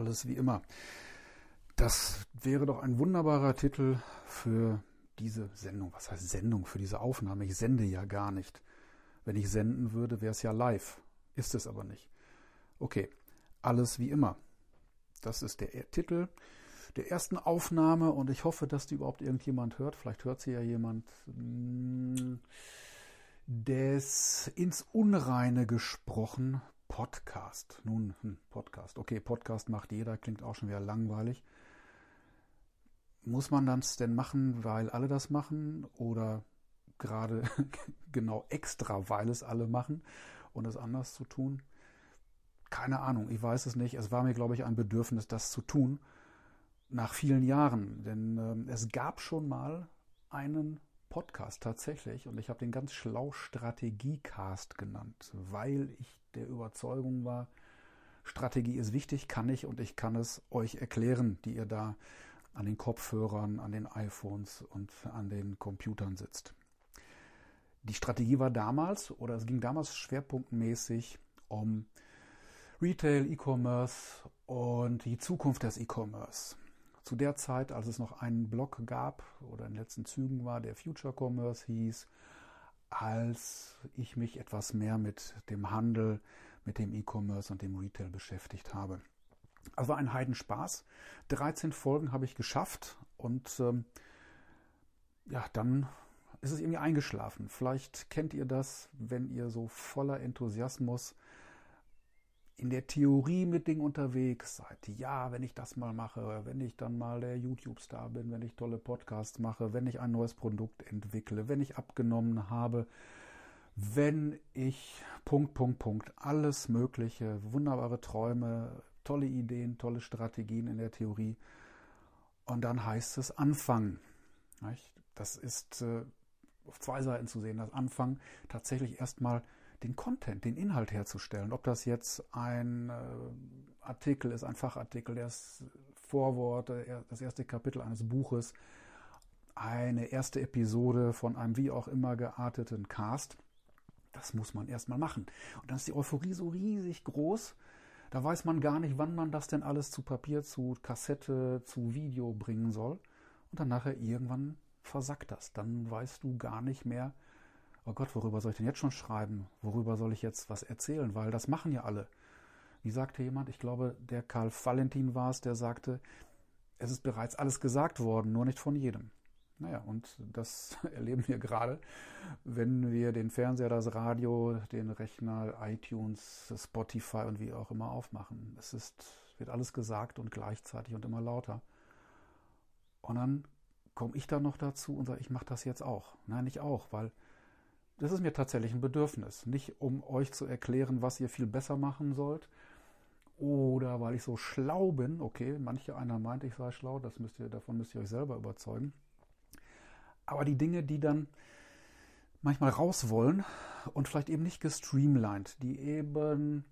alles wie immer. Das wäre doch ein wunderbarer Titel für diese Sendung. Was heißt Sendung? Für diese Aufnahme. Ich sende ja gar nicht. Wenn ich senden würde, wäre es ja live. Ist es aber nicht. Okay, alles wie immer. Das ist der Titel der ersten Aufnahme und ich hoffe, dass die überhaupt irgendjemand hört. Vielleicht hört sie ja jemand. Hm, des ins Unreine gesprochen Podcast. Nun, hm, Podcast. Okay, Podcast macht jeder, klingt auch schon wieder langweilig. Muss man das denn machen, weil alle das machen oder gerade genau extra, weil es alle machen und es anders zu tun? Keine Ahnung, ich weiß es nicht. Es war mir, glaube ich, ein Bedürfnis, das zu tun nach vielen Jahren. Denn äh, es gab schon mal einen Podcast tatsächlich und ich habe den ganz schlau Strategiecast genannt, weil ich der Überzeugung war, Strategie ist wichtig, kann ich und ich kann es euch erklären, die ihr da an den Kopfhörern, an den iPhones und an den Computern sitzt. Die Strategie war damals oder es ging damals schwerpunktmäßig um Retail, E-Commerce und die Zukunft des E-Commerce zu der Zeit, als es noch einen Blog gab oder in den letzten Zügen war, der Future Commerce hieß, als ich mich etwas mehr mit dem Handel, mit dem E-Commerce und dem Retail beschäftigt habe. Also ein Heidenspaß. 13 Folgen habe ich geschafft und ähm, ja, dann ist es irgendwie eingeschlafen. Vielleicht kennt ihr das, wenn ihr so voller Enthusiasmus in der Theorie mit Dingen unterwegs seid. Ja, wenn ich das mal mache, wenn ich dann mal der YouTube-Star bin, wenn ich tolle Podcasts mache, wenn ich ein neues Produkt entwickle, wenn ich abgenommen habe, wenn ich Punkt, Punkt, Punkt, alles Mögliche, wunderbare Träume, tolle Ideen, tolle Strategien in der Theorie. Und dann heißt es anfangen. Das ist äh, auf zwei Seiten zu sehen. Das Anfangen tatsächlich erstmal den Content, den Inhalt herzustellen. Ob das jetzt ein äh, Artikel ist, ein Fachartikel, das Vorwort, äh, das erste Kapitel eines Buches, eine erste Episode von einem wie auch immer gearteten Cast. Das muss man erstmal machen. Und dann ist die Euphorie so riesig groß, da weiß man gar nicht, wann man das denn alles zu Papier, zu Kassette, zu Video bringen soll. Und dann nachher irgendwann versackt das. Dann weißt du gar nicht mehr, oh Gott, worüber soll ich denn jetzt schon schreiben? Worüber soll ich jetzt was erzählen? Weil das machen ja alle. Wie sagte jemand, ich glaube, der Karl Valentin war es, der sagte, es ist bereits alles gesagt worden, nur nicht von jedem. Naja, und das erleben wir gerade, wenn wir den Fernseher, das Radio, den Rechner, iTunes, Spotify und wie auch immer aufmachen. Es ist, wird alles gesagt und gleichzeitig und immer lauter. Und dann komme ich da noch dazu und sage, ich mache das jetzt auch. Nein, nicht auch, weil das ist mir tatsächlich ein Bedürfnis. Nicht um euch zu erklären, was ihr viel besser machen sollt. Oder weil ich so schlau bin. Okay, manche einer meint, ich sei schlau. Das müsst ihr, davon müsst ihr euch selber überzeugen. Aber die Dinge, die dann manchmal raus wollen und vielleicht eben nicht gestreamlined, die eben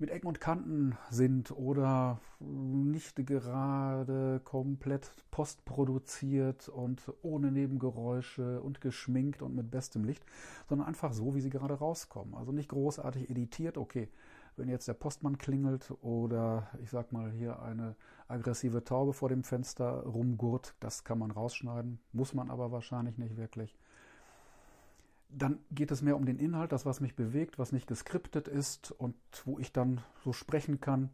mit Ecken und Kanten sind oder nicht gerade komplett postproduziert und ohne Nebengeräusche und geschminkt und mit bestem Licht, sondern einfach so, wie sie gerade rauskommen. Also nicht großartig editiert, okay, wenn jetzt der Postmann klingelt oder ich sag mal hier eine aggressive Taube vor dem Fenster rumgurt, das kann man rausschneiden, muss man aber wahrscheinlich nicht wirklich. Dann geht es mehr um den Inhalt, das, was mich bewegt, was nicht geskriptet ist und wo ich dann so sprechen kann,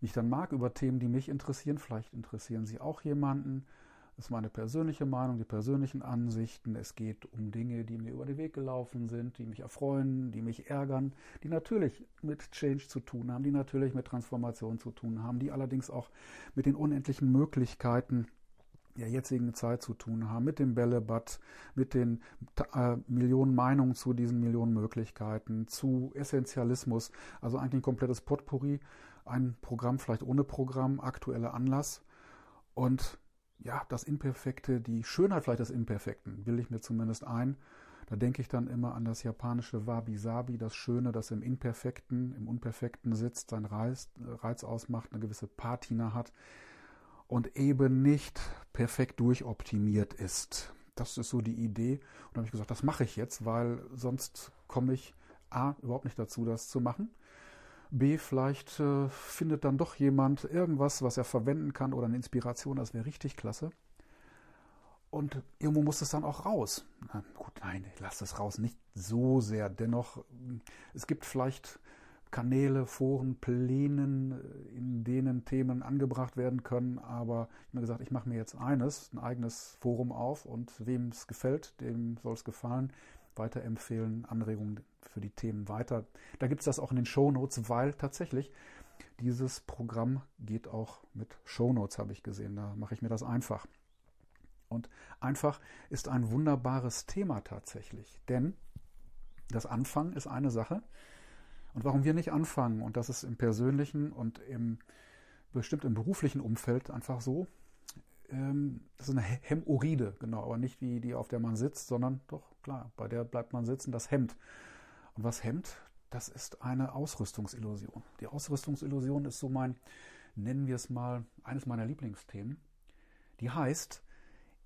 wie ich dann mag, über Themen, die mich interessieren. Vielleicht interessieren sie auch jemanden. Das ist meine persönliche Meinung, die persönlichen Ansichten. Es geht um Dinge, die mir über den Weg gelaufen sind, die mich erfreuen, die mich ärgern, die natürlich mit Change zu tun haben, die natürlich mit Transformation zu tun haben, die allerdings auch mit den unendlichen Möglichkeiten der jetzigen Zeit zu tun haben, mit dem Bällebad, mit den äh, Millionen Meinungen zu diesen Millionen Möglichkeiten, zu Essentialismus, also eigentlich ein komplettes Potpourri, ein Programm vielleicht ohne Programm, aktueller Anlass und ja, das Imperfekte, die Schönheit vielleicht des Imperfekten, will ich mir zumindest ein. Da denke ich dann immer an das japanische Wabi-Sabi, das Schöne, das im Imperfekten, im Unperfekten sitzt, sein Reiz, Reiz ausmacht, eine gewisse Patina hat und eben nicht perfekt durchoptimiert ist. Das ist so die Idee. Und da habe ich gesagt, das mache ich jetzt, weil sonst komme ich A, überhaupt nicht dazu, das zu machen. B, vielleicht äh, findet dann doch jemand irgendwas, was er verwenden kann oder eine Inspiration, das wäre richtig klasse. Und irgendwo muss es dann auch raus. Na, gut, nein, lass es raus, nicht so sehr. Dennoch, es gibt vielleicht Kanäle, Foren, Plänen, in denen Themen angebracht werden können. Aber ich habe mir gesagt, ich mache mir jetzt eines, ein eigenes Forum auf und wem es gefällt, dem soll es gefallen. Weiterempfehlen, Anregungen für die Themen weiter. Da gibt es das auch in den Shownotes, weil tatsächlich dieses Programm geht auch mit Shownotes, habe ich gesehen. Da mache ich mir das einfach. Und einfach ist ein wunderbares Thema tatsächlich. Denn das Anfangen ist eine Sache. Und warum wir nicht anfangen, und das ist im persönlichen und im bestimmt im beruflichen Umfeld einfach so, ähm, das ist eine Hämorrhoide, genau, aber nicht wie die, auf der man sitzt, sondern doch, klar, bei der bleibt man sitzen, das Hemd. Und was hemmt, das ist eine Ausrüstungsillusion. Die Ausrüstungsillusion ist so mein, nennen wir es mal, eines meiner Lieblingsthemen. Die heißt,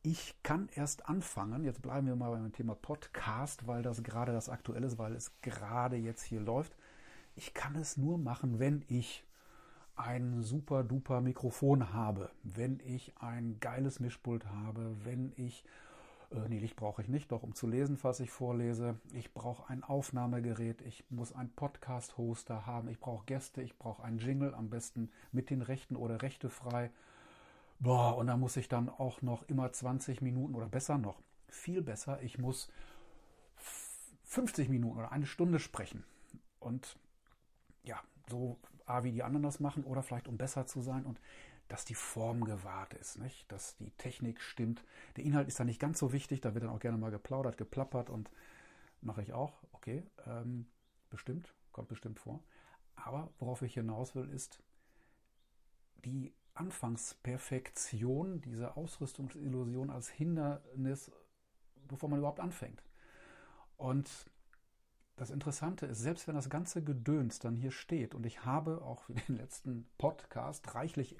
ich kann erst anfangen, jetzt bleiben wir mal beim Thema Podcast, weil das gerade das Aktuelle ist, weil es gerade jetzt hier läuft. Ich kann es nur machen, wenn ich ein super duper Mikrofon habe, wenn ich ein geiles Mischpult habe, wenn ich, äh, nee, Licht brauche ich nicht, doch um zu lesen, was ich vorlese. Ich brauche ein Aufnahmegerät, ich muss einen Podcast-Hoster haben, ich brauche Gäste, ich brauche einen Jingle, am besten mit den Rechten oder rechtefrei. Boah, und da muss ich dann auch noch immer 20 Minuten oder besser noch, viel besser, ich muss 50 Minuten oder eine Stunde sprechen. Und ja, so A, wie die anderen das machen oder vielleicht um besser zu sein und dass die Form gewahrt ist, nicht? dass die Technik stimmt. Der Inhalt ist da nicht ganz so wichtig, da wird dann auch gerne mal geplaudert, geplappert und mache ich auch, okay, ähm, bestimmt, kommt bestimmt vor. Aber worauf ich hinaus will, ist die Anfangsperfektion, diese Ausrüstungsillusion als Hindernis, bevor man überhaupt anfängt. Und das Interessante ist, selbst wenn das ganze Gedöns dann hier steht und ich habe auch für den letzten Podcast reichlich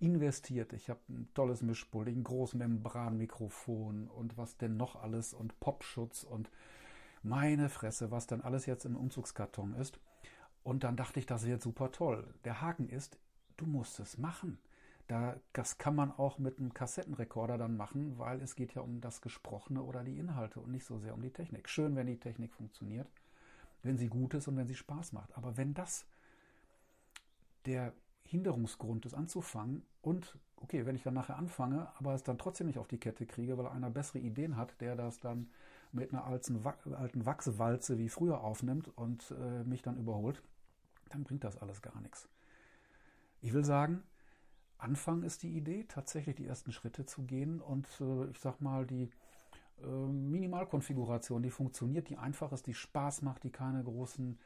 investiert. Ich habe ein tolles Mischpult, ein Großmembranmikrofon und was denn noch alles und Popschutz und meine Fresse, was dann alles jetzt im Umzugskarton ist. Und dann dachte ich, das wird super toll. Der Haken ist, du musst es machen. Da, das kann man auch mit einem Kassettenrekorder dann machen, weil es geht ja um das Gesprochene oder die Inhalte und nicht so sehr um die Technik. Schön, wenn die Technik funktioniert wenn sie gut ist und wenn sie Spaß macht. Aber wenn das der Hinderungsgrund ist, anzufangen und, okay, wenn ich dann nachher anfange, aber es dann trotzdem nicht auf die Kette kriege, weil einer bessere Ideen hat, der das dann mit einer alten, alten Wachswalze wie früher aufnimmt und äh, mich dann überholt, dann bringt das alles gar nichts. Ich will sagen, Anfang ist die Idee, tatsächlich die ersten Schritte zu gehen und äh, ich sag mal, die äh, Minimalkonfiguration, die funktioniert, die einfach ist, die Spaß macht, die keine großen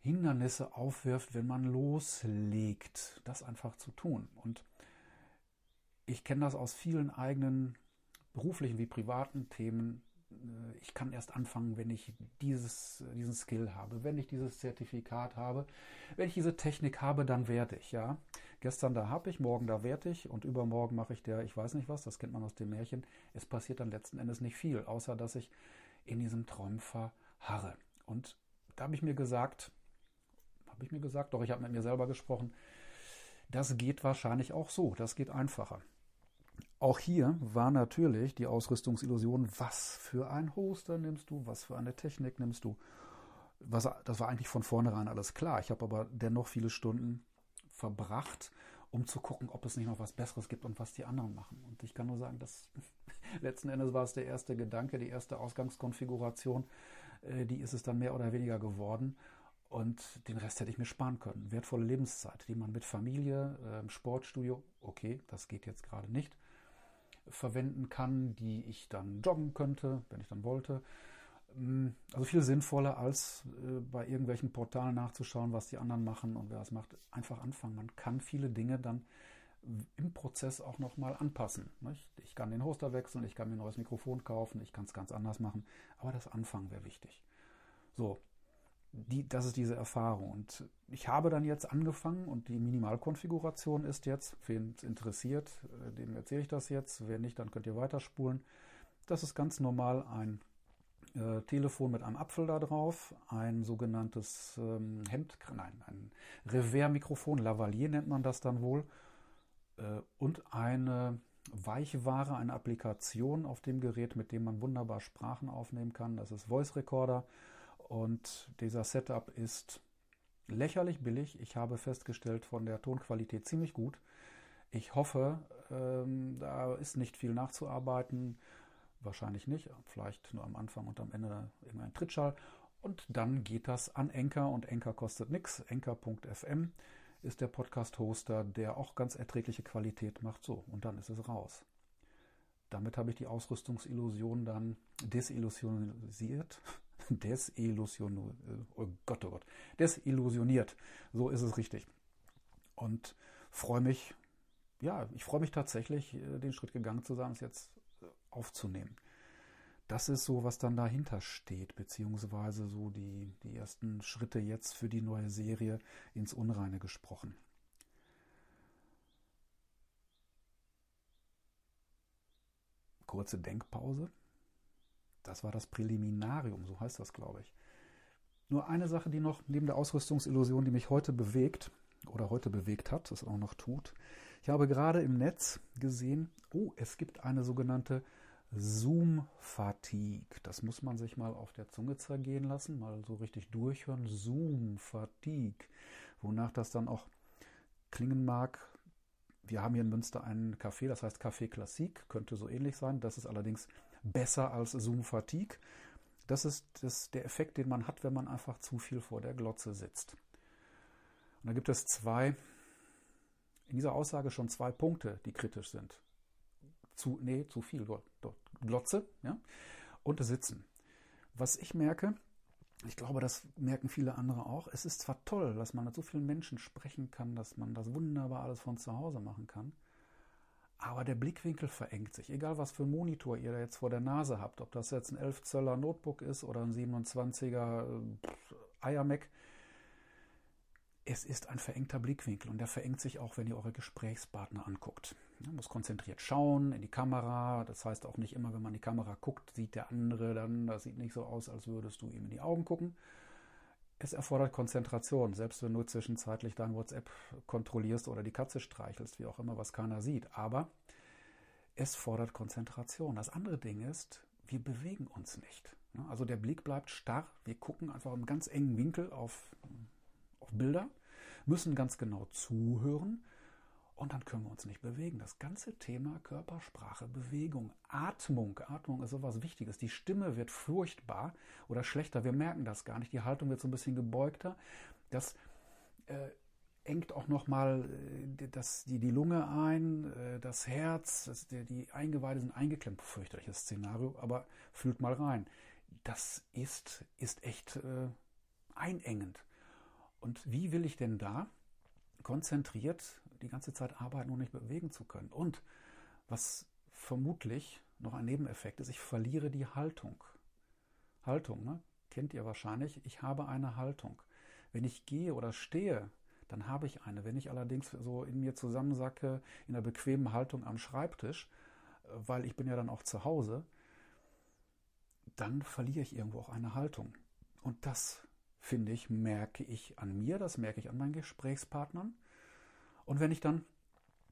Hindernisse aufwirft, wenn man loslegt, das einfach zu tun. Und ich kenne das aus vielen eigenen beruflichen wie privaten Themen. Äh, ich kann erst anfangen, wenn ich dieses, diesen Skill habe, wenn ich dieses Zertifikat habe, wenn ich diese Technik habe, dann werde ich, ja. Gestern da habe ich, morgen da werde ich und übermorgen mache ich der, ich weiß nicht was, das kennt man aus dem Märchen. Es passiert dann letzten Endes nicht viel, außer dass ich in diesem Traum verharre. Und da habe ich mir gesagt, habe ich mir gesagt, doch ich habe mit mir selber gesprochen, das geht wahrscheinlich auch so, das geht einfacher. Auch hier war natürlich die Ausrüstungsillusion, was für ein Hoster nimmst du, was für eine Technik nimmst du. Was, das war eigentlich von vornherein alles klar. Ich habe aber dennoch viele Stunden verbracht, um zu gucken, ob es nicht noch was Besseres gibt und was die anderen machen. Und ich kann nur sagen, dass letzten Endes war es der erste Gedanke, die erste Ausgangskonfiguration, äh, die ist es dann mehr oder weniger geworden. Und den Rest hätte ich mir sparen können. Wertvolle Lebenszeit, die man mit Familie, äh, Sportstudio, okay, das geht jetzt gerade nicht, verwenden kann, die ich dann joggen könnte, wenn ich dann wollte. Also viel sinnvoller, als äh, bei irgendwelchen Portalen nachzuschauen, was die anderen machen und wer das macht. Einfach anfangen. Man kann viele Dinge dann im Prozess auch nochmal anpassen. Ich kann den Hoster wechseln, ich kann mir ein neues Mikrofon kaufen, ich kann es ganz anders machen, aber das Anfangen wäre wichtig. So, die, das ist diese Erfahrung. Und ich habe dann jetzt angefangen und die Minimalkonfiguration ist jetzt, wen es interessiert, äh, dem erzähle ich das jetzt. Wer nicht, dann könnt ihr weiterspulen. Das ist ganz normal ein äh, Telefon mit einem Apfel da drauf, ein sogenanntes ähm, Hemd, nein, ein Revers-Mikrofon, Lavalier nennt man das dann wohl, äh, und eine Weichware, eine Applikation auf dem Gerät, mit dem man wunderbar Sprachen aufnehmen kann. Das ist Voice Recorder und dieser Setup ist lächerlich billig. Ich habe festgestellt, von der Tonqualität ziemlich gut. Ich hoffe, ähm, da ist nicht viel nachzuarbeiten. Wahrscheinlich nicht, vielleicht nur am Anfang und am Ende irgendein Trittschall. Und dann geht das an Enker und Enker kostet nichts. Enker.fm ist der Podcast-Hoster, der auch ganz erträgliche Qualität macht. So, und dann ist es raus. Damit habe ich die Ausrüstungsillusion dann desillusionisiert. Desillusioniert. Oh Gott, oh Gott. Desillusioniert. So ist es richtig. Und freue mich, ja, ich freue mich tatsächlich, äh, den Schritt gegangen zu sein, es jetzt aufzunehmen. Das ist so, was dann dahinter steht, beziehungsweise so die, die ersten Schritte jetzt für die neue Serie ins Unreine gesprochen. Kurze Denkpause. Das war das Präliminarium, so heißt das, glaube ich. Nur eine Sache, die noch neben der Ausrüstungsillusion, die mich heute bewegt oder heute bewegt hat, das auch noch tut. Ich habe gerade im Netz gesehen, oh, es gibt eine sogenannte Zoom-Fatigue. Das muss man sich mal auf der Zunge zergehen lassen, mal so richtig durchhören. Zoom-Fatigue. Wonach das dann auch klingen mag. Wir haben hier in Münster einen Café, das heißt Café Classique, könnte so ähnlich sein. Das ist allerdings besser als Zoom-Fatigue. Das ist das, der Effekt, den man hat, wenn man einfach zu viel vor der Glotze sitzt. Und da gibt es zwei, in dieser Aussage schon zwei Punkte, die kritisch sind. Zu, nee, zu viel Glotze ja? und Sitzen. Was ich merke, ich glaube, das merken viele andere auch, es ist zwar toll, dass man mit so vielen Menschen sprechen kann, dass man das wunderbar alles von zu Hause machen kann, aber der Blickwinkel verengt sich. Egal, was für einen Monitor ihr da jetzt vor der Nase habt, ob das jetzt ein 11 Zöller Notebook ist oder ein 27er äh, es ist ein verengter Blickwinkel und der verengt sich auch, wenn ihr eure Gesprächspartner anguckt. Man muss konzentriert schauen in die Kamera. Das heißt auch nicht immer, wenn man in die Kamera guckt, sieht der andere dann, das sieht nicht so aus, als würdest du ihm in die Augen gucken. Es erfordert Konzentration, selbst wenn du zwischenzeitlich dein WhatsApp kontrollierst oder die Katze streichelst, wie auch immer, was keiner sieht. Aber es fordert Konzentration. Das andere Ding ist, wir bewegen uns nicht. Also der Blick bleibt starr. Wir gucken einfach im ganz engen Winkel auf auf Bilder, müssen ganz genau zuhören und dann können wir uns nicht bewegen. Das ganze Thema Körpersprache, Bewegung, Atmung. Atmung ist sowas Wichtiges. Die Stimme wird furchtbar oder schlechter. Wir merken das gar nicht. Die Haltung wird so ein bisschen gebeugter. Das äh, engt auch nochmal äh, die, die Lunge ein, äh, das Herz, das, die, die Eingeweide sind eingeklemmt. Fürchterliches Szenario, aber fühlt mal rein. Das ist, ist echt äh, einengend. Und wie will ich denn da konzentriert die ganze Zeit arbeiten und nicht bewegen zu können? Und was vermutlich noch ein Nebeneffekt ist, ich verliere die Haltung. Haltung, ne? kennt ihr wahrscheinlich. Ich habe eine Haltung. Wenn ich gehe oder stehe, dann habe ich eine. Wenn ich allerdings so in mir zusammensacke, in einer bequemen Haltung am Schreibtisch, weil ich bin ja dann auch zu Hause, dann verliere ich irgendwo auch eine Haltung. Und das finde ich, merke ich an mir, das merke ich an meinen Gesprächspartnern. Und wenn ich dann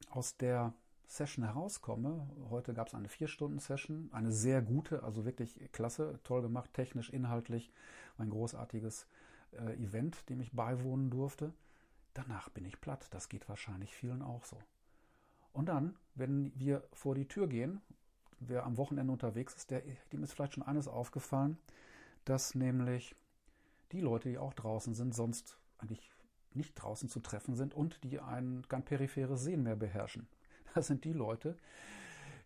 aus der Session herauskomme, heute gab es eine Vier-Stunden-Session, eine sehr gute, also wirklich klasse, toll gemacht, technisch, inhaltlich, ein großartiges äh, Event, dem ich beiwohnen durfte. Danach bin ich platt. Das geht wahrscheinlich vielen auch so. Und dann, wenn wir vor die Tür gehen, wer am Wochenende unterwegs ist, der, dem ist vielleicht schon eines aufgefallen, dass nämlich die Leute, die auch draußen sind, sonst eigentlich nicht draußen zu treffen sind und die ein ganz peripheres Sehen mehr beherrschen. Das sind die Leute,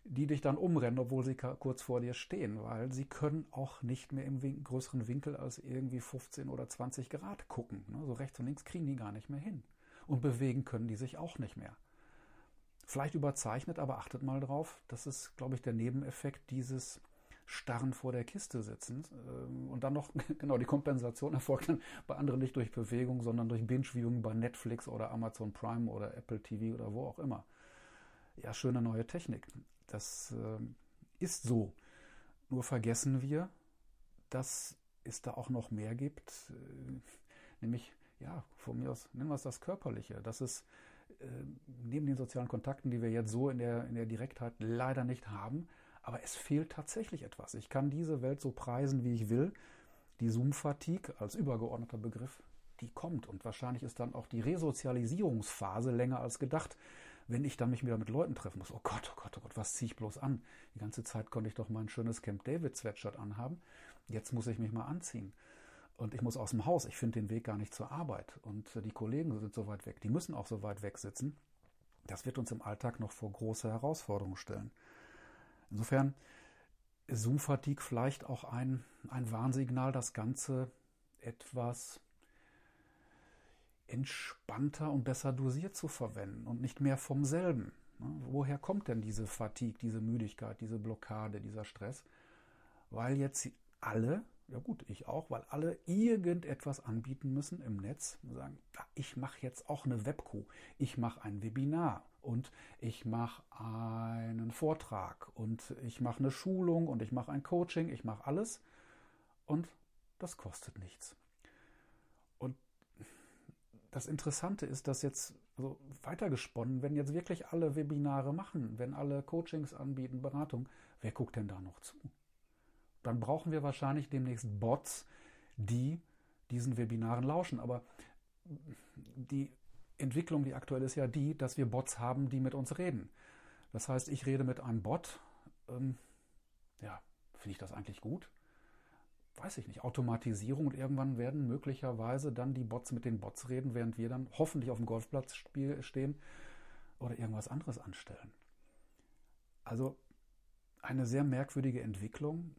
die dich dann umrennen, obwohl sie kurz vor dir stehen, weil sie können auch nicht mehr im win größeren Winkel als irgendwie 15 oder 20 Grad gucken. Ne? So rechts und links kriegen die gar nicht mehr hin. Und bewegen können die sich auch nicht mehr. Vielleicht überzeichnet, aber achtet mal drauf, das ist, glaube ich, der Nebeneffekt dieses starren vor der Kiste sitzen. Ähm, und dann noch, genau, die Kompensation erfolgt dann bei anderen nicht durch Bewegung, sondern durch Binge-Viewing bei Netflix oder Amazon Prime oder Apple TV oder wo auch immer. Ja, schöne neue Technik. Das äh, ist so. Nur vergessen wir, dass es da auch noch mehr gibt, äh, nämlich, ja, von mir aus nennen wir es das Körperliche, dass es äh, neben den sozialen Kontakten, die wir jetzt so in der, in der Direktheit leider nicht haben, aber es fehlt tatsächlich etwas. Ich kann diese Welt so preisen, wie ich will. Die Zoom-Fatigue als übergeordneter Begriff, die kommt. Und wahrscheinlich ist dann auch die Resozialisierungsphase länger als gedacht, wenn ich dann mich wieder mit Leuten treffen muss. Oh Gott, oh Gott, oh Gott, was ziehe ich bloß an? Die ganze Zeit konnte ich doch mein schönes Camp David Sweatshirt anhaben. Jetzt muss ich mich mal anziehen. Und ich muss aus dem Haus. Ich finde den Weg gar nicht zur Arbeit. Und die Kollegen sind so weit weg. Die müssen auch so weit weg sitzen. Das wird uns im Alltag noch vor große Herausforderungen stellen. Insofern Zoom-Fatigue vielleicht auch ein, ein Warnsignal, das Ganze etwas entspannter und besser dosiert zu verwenden und nicht mehr vom selben. Ne? Woher kommt denn diese Fatigue, diese Müdigkeit, diese Blockade, dieser Stress? Weil jetzt alle, ja gut, ich auch, weil alle irgendetwas anbieten müssen im Netz und sagen, ich mache jetzt auch eine Webco, ich mache ein Webinar und ich mache einen Vortrag und ich mache eine Schulung und ich mache ein Coaching, ich mache alles und das kostet nichts. Und das Interessante ist, dass jetzt also weitergesponnen, wenn jetzt wirklich alle Webinare machen, wenn alle Coachings anbieten, Beratung, wer guckt denn da noch zu? Dann brauchen wir wahrscheinlich demnächst Bots, die diesen Webinaren lauschen. Aber die Entwicklung, die aktuell ist ja die, dass wir Bots haben, die mit uns reden. Das heißt, ich rede mit einem Bot. Ähm, ja, finde ich das eigentlich gut? Weiß ich nicht. Automatisierung und irgendwann werden möglicherweise dann die Bots mit den Bots reden, während wir dann hoffentlich auf dem Golfplatz stehen oder irgendwas anderes anstellen. Also eine sehr merkwürdige Entwicklung.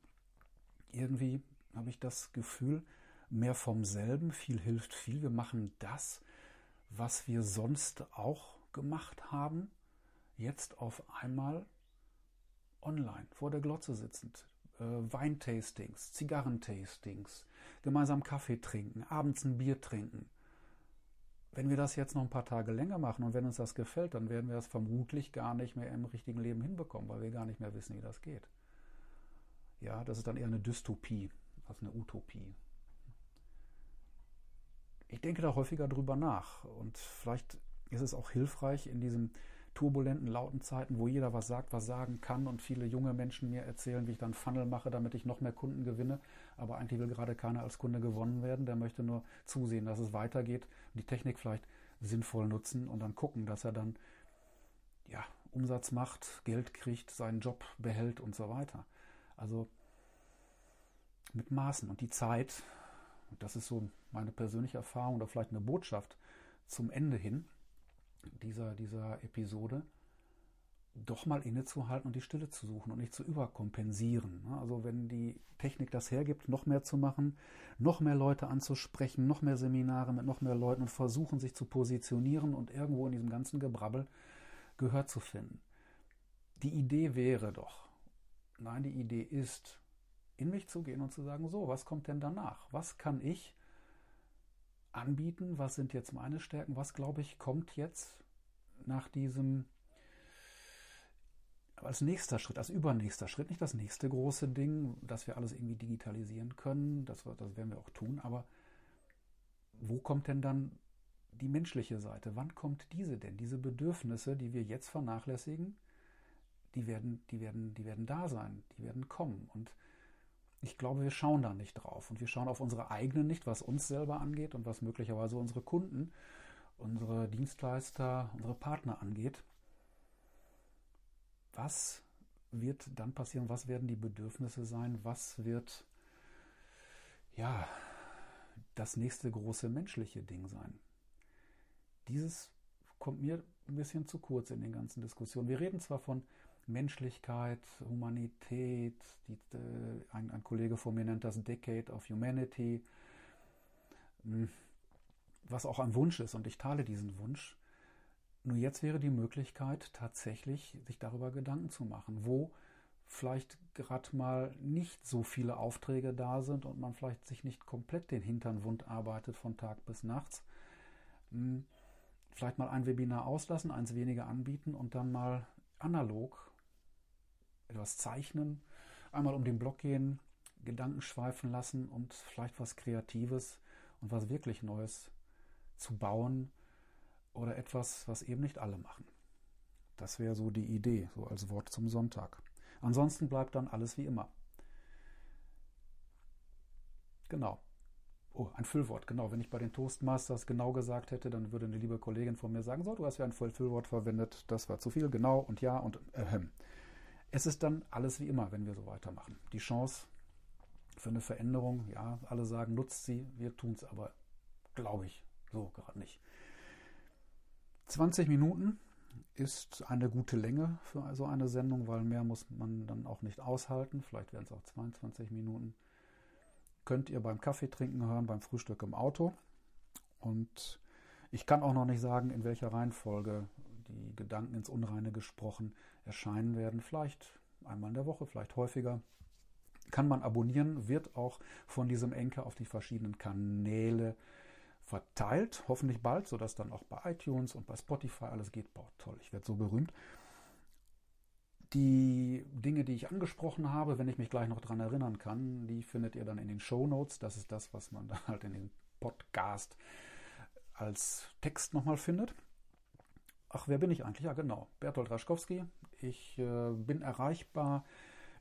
Irgendwie habe ich das Gefühl, mehr vom selben, viel hilft viel. Wir machen das, was wir sonst auch gemacht haben, jetzt auf einmal online vor der Glotze sitzend. Äh, Weintastings, Zigarrentastings, gemeinsam Kaffee trinken, abends ein Bier trinken. Wenn wir das jetzt noch ein paar Tage länger machen und wenn uns das gefällt, dann werden wir es vermutlich gar nicht mehr im richtigen Leben hinbekommen, weil wir gar nicht mehr wissen, wie das geht. Ja, das ist dann eher eine Dystopie als eine Utopie ich denke da häufiger drüber nach. Und vielleicht ist es auch hilfreich in diesen turbulenten, lauten Zeiten, wo jeder was sagt, was sagen kann und viele junge Menschen mir erzählen, wie ich dann Funnel mache, damit ich noch mehr Kunden gewinne. Aber eigentlich will gerade keiner als Kunde gewonnen werden. Der möchte nur zusehen, dass es weitergeht, die Technik vielleicht sinnvoll nutzen und dann gucken, dass er dann ja, Umsatz macht, Geld kriegt, seinen Job behält und so weiter. Also mit Maßen. Und die Zeit, das ist so meine persönliche Erfahrung oder vielleicht eine Botschaft zum Ende hin dieser, dieser Episode, doch mal innezuhalten und die Stille zu suchen und nicht zu überkompensieren. Also wenn die Technik das hergibt, noch mehr zu machen, noch mehr Leute anzusprechen, noch mehr Seminare mit noch mehr Leuten und versuchen, sich zu positionieren und irgendwo in diesem ganzen Gebrabbel Gehör zu finden. Die Idee wäre doch, nein, die Idee ist, in mich zu gehen und zu sagen, so, was kommt denn danach? Was kann ich anbieten? Was sind jetzt meine Stärken? Was, glaube ich, kommt jetzt nach diesem als nächster Schritt, als übernächster Schritt, nicht das nächste große Ding, dass wir alles irgendwie digitalisieren können, das, das werden wir auch tun, aber wo kommt denn dann die menschliche Seite? Wann kommt diese denn? Diese Bedürfnisse, die wir jetzt vernachlässigen, die werden, die werden, die werden da sein, die werden kommen. Und ich glaube, wir schauen da nicht drauf. Und wir schauen auf unsere eigenen nicht, was uns selber angeht und was möglicherweise unsere Kunden, unsere Dienstleister, unsere Partner angeht. Was wird dann passieren? Was werden die Bedürfnisse sein? Was wird, ja, das nächste große menschliche Ding sein? Dieses kommt mir ein bisschen zu kurz in den ganzen Diskussionen. Wir reden zwar von Menschlichkeit, Humanität. Die, äh, ein, ein, Kollege von mir nennt das Decade of Humanity, hm, was auch ein Wunsch ist und ich teile diesen Wunsch. Nur jetzt wäre die Möglichkeit, tatsächlich sich darüber Gedanken zu machen, wo vielleicht gerade mal nicht so viele Aufträge da sind und man vielleicht sich nicht komplett den Hintern wund arbeitet von Tag bis nachts. Hm, vielleicht mal ein Webinar auslassen, eins weniger anbieten und dann mal analog etwas zeichnen, einmal um den Block gehen, Gedanken schweifen lassen und vielleicht was Kreatives und was wirklich Neues zu bauen oder etwas, was eben nicht alle machen. Das wäre so die Idee, so als Wort zum Sonntag. Ansonsten bleibt dann alles wie immer. Genau. Oh, ein Füllwort, genau. Wenn ich bei den Toastmasters genau gesagt hätte, dann würde eine liebe Kollegin von mir sagen, so, du hast ja ein Füllwort verwendet, das war zu viel, genau und ja und ähm. Es ist dann alles wie immer, wenn wir so weitermachen. Die Chance für eine Veränderung, ja, alle sagen, nutzt sie, wir tun es aber, glaube ich, so gerade nicht. 20 Minuten ist eine gute Länge für so eine Sendung, weil mehr muss man dann auch nicht aushalten. Vielleicht werden es auch 22 Minuten. Könnt ihr beim Kaffee trinken hören, beim Frühstück im Auto. Und ich kann auch noch nicht sagen, in welcher Reihenfolge die Gedanken ins Unreine gesprochen erscheinen werden. Vielleicht einmal in der Woche, vielleicht häufiger. Kann man abonnieren, wird auch von diesem Enker auf die verschiedenen Kanäle verteilt, hoffentlich bald, sodass dann auch bei iTunes und bei Spotify alles geht. Boah, toll, ich werde so berühmt. Die Dinge, die ich angesprochen habe, wenn ich mich gleich noch daran erinnern kann, die findet ihr dann in den Show Notes. Das ist das, was man dann halt in den Podcast als Text nochmal findet. Ach, wer bin ich eigentlich? Ja, genau. Bertolt Raschkowski. Ich äh, bin erreichbar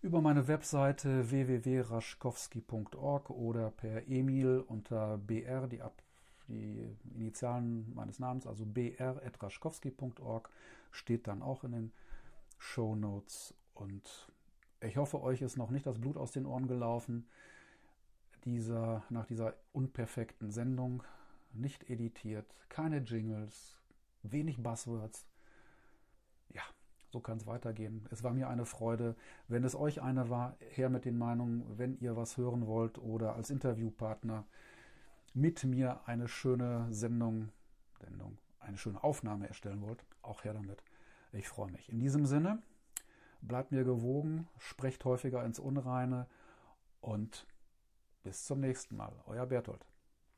über meine Webseite www.raschkowski.org oder per E-Mail unter br, die, Ab die Initialen meines Namens, also br.raschkowski.org, steht dann auch in den Show Notes. Und ich hoffe, euch ist noch nicht das Blut aus den Ohren gelaufen. Dieser, nach dieser unperfekten Sendung, nicht editiert, keine Jingles, wenig Buzzwords. Ja, so kann es weitergehen. Es war mir eine Freude. Wenn es euch eine war, her mit den Meinungen, wenn ihr was hören wollt oder als Interviewpartner mit mir eine schöne Sendung, Sendung, eine schöne Aufnahme erstellen wollt, auch her damit. Ich freue mich. In diesem Sinne, bleibt mir gewogen, sprecht häufiger ins Unreine und bis zum nächsten Mal. Euer Berthold.